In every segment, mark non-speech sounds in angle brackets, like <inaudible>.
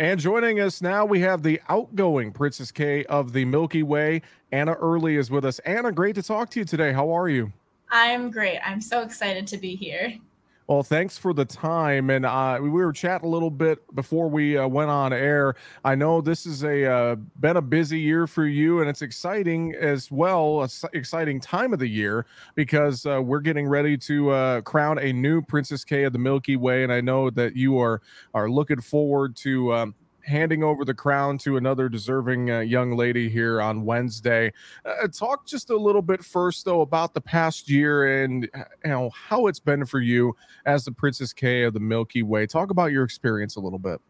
And joining us now, we have the outgoing Princess Kay of the Milky Way. Anna Euerle is with us. Anna, great to talk to you today. How are you? I'm great. I'm so excited to be here. Well, thanks for the time. And uh, we were chatting a little bit before we uh, went on air. I know this has a uh, been a busy year for you, and it's exciting as well. Exciting time of the year because uh, we're getting ready to uh, crown a new Princess Kay of the Milky Way, and I know that you are are looking forward to. Um, handing over the crown to another deserving uh, young lady here on Wednesday. Uh, talk just a little bit first, though, about the past year and uh, you know how it's been for you as the Princess Kay of the Milky Way. Talk about your experience a little bit.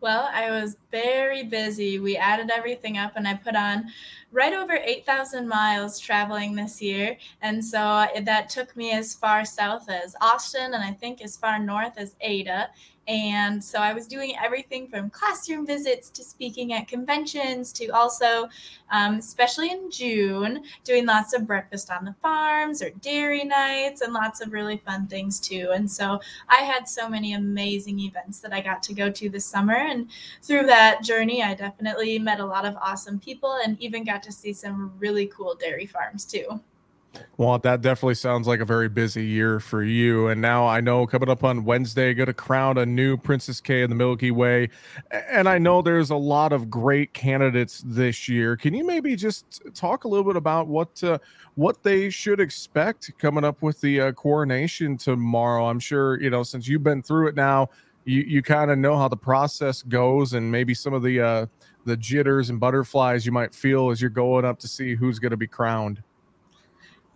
Well, I was very busy. We added everything up, and I put on right over 8,000 miles traveling this year. And so uh, that took me as far south as Austin, and I think as far north as Ada. And so I was doing everything from classroom visits to speaking at conventions to also, um, especially in June, doing lots of breakfast on the farms or dairy nights and lots of really fun things too. And so I had so many amazing events that I got to go to this summer. And through that journey, I definitely met a lot of awesome people and even got to see some really cool dairy farms too. Well, that definitely sounds like a very busy year for you. And now I know coming up on Wednesday, going to crown a new Princess Kay in the Milky Way. And I know there's a lot of great candidates this year. Can you maybe just talk a little bit about what uh, what they should expect coming up with the uh, coronation tomorrow? I'm sure you know since you've been through it now, you you kind of know how the process goes, and maybe some of the uh, the jitters and butterflies you might feel as you're going up to see who's going to be crowned.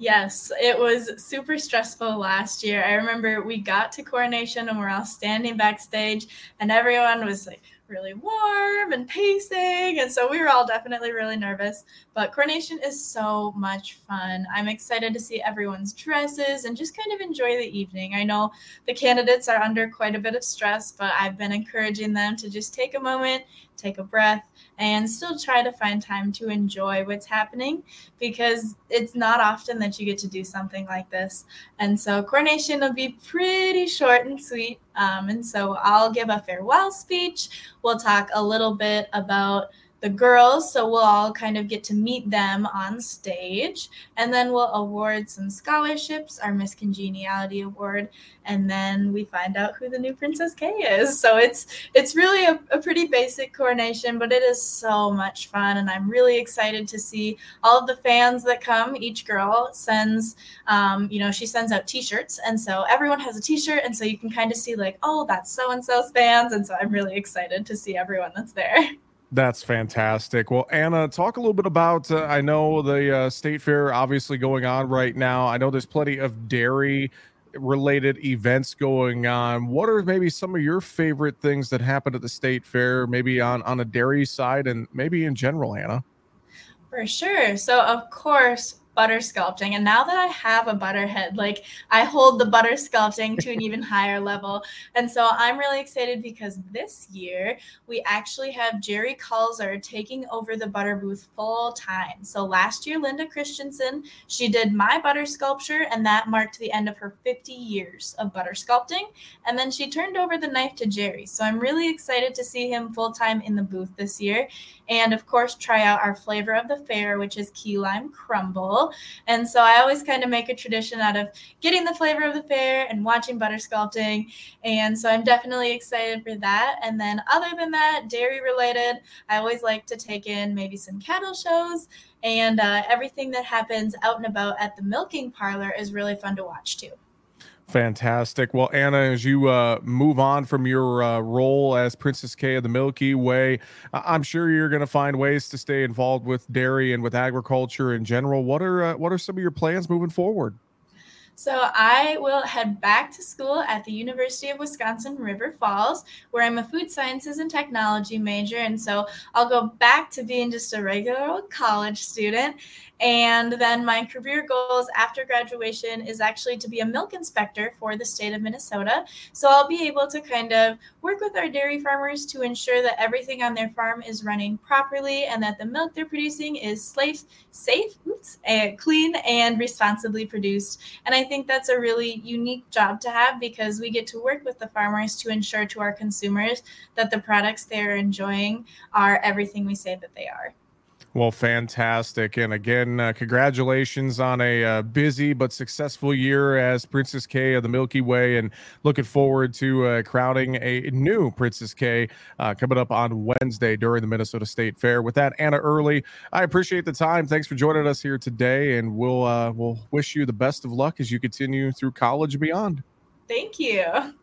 Yes, it was super stressful last year. I remember we got to coronation and we're all standing backstage, and everyone was like really warm and pacing. And so we were all definitely really nervous. But coronation is so much fun. I'm excited to see everyone's dresses and just kind of enjoy the evening. I know the candidates are under quite a bit of stress, but I've been encouraging them to just take a moment, take a breath, and still try to find time to enjoy what's happening because it's not often that you get to do something like this. And so, coronation will be pretty short and sweet. Um, and so, I'll give a farewell speech. We'll talk a little bit about the girls. So we'll all kind of get to meet them on stage. And then we'll award some scholarships, our Miss Congeniality Award. And then we find out who the new Princess Kay is. So it's it's really a, a pretty basic coronation, but it is so much fun. And I'm really excited to see all of the fans that come. Each girl sends, um, you know, she sends out t-shirts. And so everyone has a t-shirt. And so you can kind of see like, oh, that's so-and-so's fans. And so I'm really excited to see everyone that's there. <laughs> That's fantastic. Well, Anna, talk a little bit about. Uh, I know the uh, state fair obviously going on right now. I know there's plenty of dairy related events going on. What are maybe some of your favorite things that happen at the state fair, maybe on on a dairy side and maybe in general, Anna? For sure. So, of course, butter sculpting. And now that I have a butterhead, like I hold the butter sculpting to an <laughs> even higher level. And so I'm really excited because this year we actually have Gerry Kulzer taking over the butter booth full time. So last year, Linda Christensen, she did my butter sculpture, and that marked the end of her 50 years of butter sculpting. And then she turned over the knife to Gerry. So I'm really excited to see him full time in the booth this year. And of course, try out our flavor of the fair, which is key lime crumble. And so I always kind of make a tradition out of getting the flavor of the fair and watching butter sculpting. And so I'm definitely excited for that. And then other than that, dairy related, I always like to take in maybe some cattle shows and uh, everything that happens out and about at the milking parlor is really fun to watch too. Fantastic. Well, Anna, as you uh, move on from your uh, role as Princess Kay of the Milky Way, I'm sure you're going to find ways to stay involved with dairy and with agriculture in general. What are uh, what are some of your plans moving forward? So I will head back to school at the University of Wisconsin River Falls, where I'm a food sciences and technology major. And so I'll go back to being just a regular old college student. And then my career goals after graduation is actually to be a milk inspector for the state of Minnesota. So I'll be able to kind of work with our dairy farmers to ensure that everything on their farm is running properly and that the milk they're producing is safe, safe, oops, uh, clean, and responsibly produced. And I think that's a really unique job to have because we get to work with the farmers to ensure to our consumers that the products they're enjoying are everything we say that they are. Well, fantastic. And again, uh, congratulations on a uh, busy but successful year as Princess Kay of the Milky Way. And looking forward to uh, crowning a new Princess Kay uh, coming up on Wednesday during the Minnesota State Fair. With that, Anna Euerle, I appreciate the time. Thanks for joining us here today. And we'll, uh, we'll wish you the best of luck as you continue through college and beyond. Thank you.